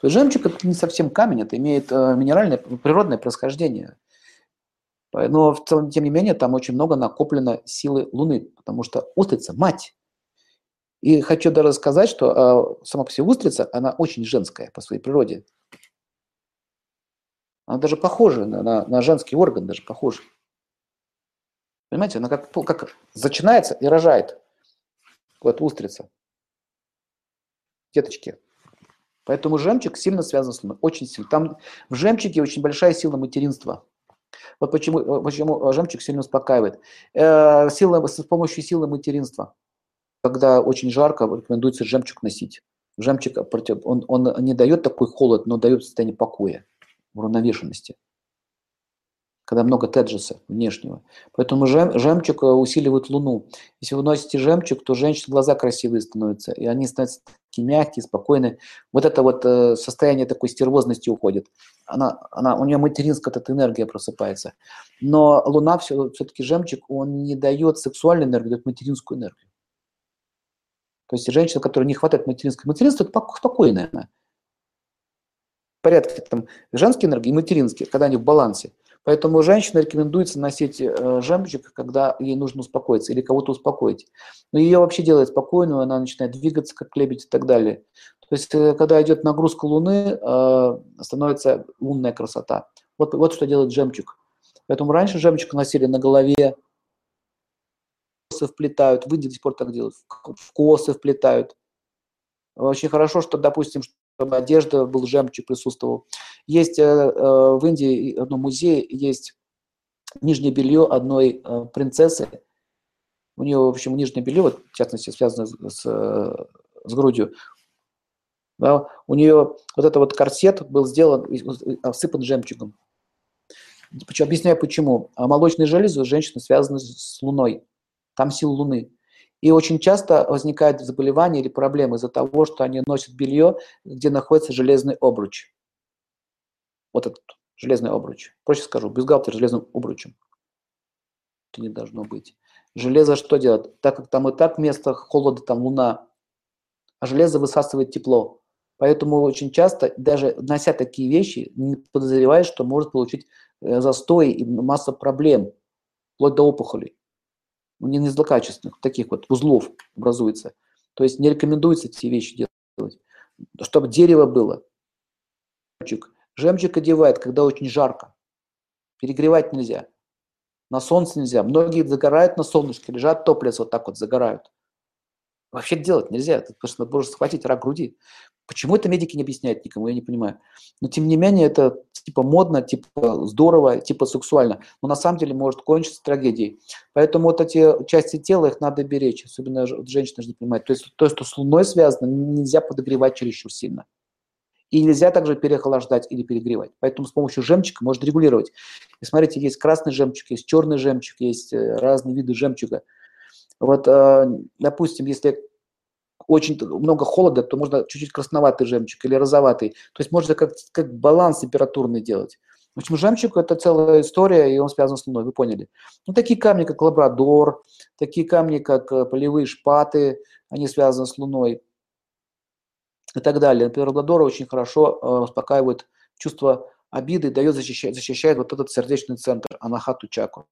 То жемчуг это не совсем камень, это имеет э, минеральное, природное происхождение. Но тем не менее там очень много накоплено силы Луны, потому что устрица – мать. И хочу даже сказать, что э, сама по себе устрица, она очень женская по своей природе. Она даже похожа на, на, на женский орган, даже похожа. Понимаете, она как, как зачинается и рожает. Вот устрица. Деточки. Поэтому жемчуг сильно связан с Луной, очень сильно. Там в жемчуге очень большая сила материнства. Вот почему, почему жемчуг сильно успокаивает. Э, сила, с помощью силы материнства. Когда очень жарко, рекомендуется жемчуг носить. Жемчуг, он, он не дает такой холод, но дает состояние покоя, уравновешенности когда много теджеса внешнего. Поэтому жем, жемчуг э, усиливает луну. Если вы носите жемчуг, то женщины глаза красивые становятся, и они становятся такие мягкие, спокойные. Вот это вот э, состояние такой стервозности уходит. Она, она, у нее материнская эта энергия просыпается. Но луна все, все-таки жемчуг, он не дает сексуальную энергию, дает материнскую энергию. То есть женщина, которой не хватает материнской. Материнство – это спокойное. Порядке там женские энергии и материнские, когда они в балансе. Поэтому женщине рекомендуется носить э, жемчуг, когда ей нужно успокоиться или кого-то успокоить. Но ее вообще делает спокойную, она начинает двигаться, как лебедь и так далее. То есть, э, когда идет нагрузка Луны, э, становится лунная красота. Вот, вот что делает жемчуг. Поэтому раньше жемчуг носили на голове, косы вплетают, в Индии до сих пор так делают, в косы вплетают. Очень хорошо, что, допустим, чтобы одежда, был жемчуг, присутствовал. Есть э, э, в Индии в одном музее есть нижнее белье одной э, принцессы. У нее, в общем, нижнее белье, вот, в частности, связано с, с грудью. Да, у нее вот этот вот корсет был сделан, осыпан жемчугом. Объясняю почему. А молочные железы у женщины связаны с Луной. Там сила Луны. И очень часто возникают заболевания или проблемы из-за того, что они носят белье, где находится железный обруч. Вот этот железный обруч. Проще скажу, бюстгальтер железным обручем. Это не должно быть. Железо что делает? Так как там и так место холода, там луна, а железо высасывает тепло. Поэтому очень часто, даже нося такие вещи, не подозреваешь, что может получить э, застой и масса проблем, вплоть до опухолей не, не злокачественных, таких вот узлов образуется. То есть не рекомендуется эти вещи делать. Чтобы дерево было. Жемчуг. Жемчуг одевает, когда очень жарко. Перегревать нельзя. На солнце нельзя. Многие загорают на солнышке, лежат, топлятся вот так вот, загорают. Вообще делать нельзя, это просто можно схватить рак груди. Почему это медики не объясняют никому, я не понимаю. Но тем не менее это типа модно, типа здорово, типа сексуально. Но на самом деле может кончиться трагедией. Поэтому вот эти части тела, их надо беречь. Особенно женщины должны понимать. То есть то, что с Луной связано, нельзя подогревать чересчур сильно. И нельзя также переохлаждать или перегревать. Поэтому с помощью жемчуга можно регулировать. И смотрите, есть красный жемчуг, есть черный жемчуг, есть э, разные виды жемчуга. Вот, э, допустим, если очень много холода, то можно чуть-чуть красноватый жемчуг или розоватый. То есть можно как, как баланс температурный делать. В общем, жемчуг – это целая история, и он связан с Луной, вы поняли. Ну, такие камни, как лабрадор, такие камни, как э, полевые шпаты, они связаны с Луной и так далее. Например, лабрадор очень хорошо э, успокаивает чувство обиды, дает, защищает, защищает вот этот сердечный центр, анахату чакру.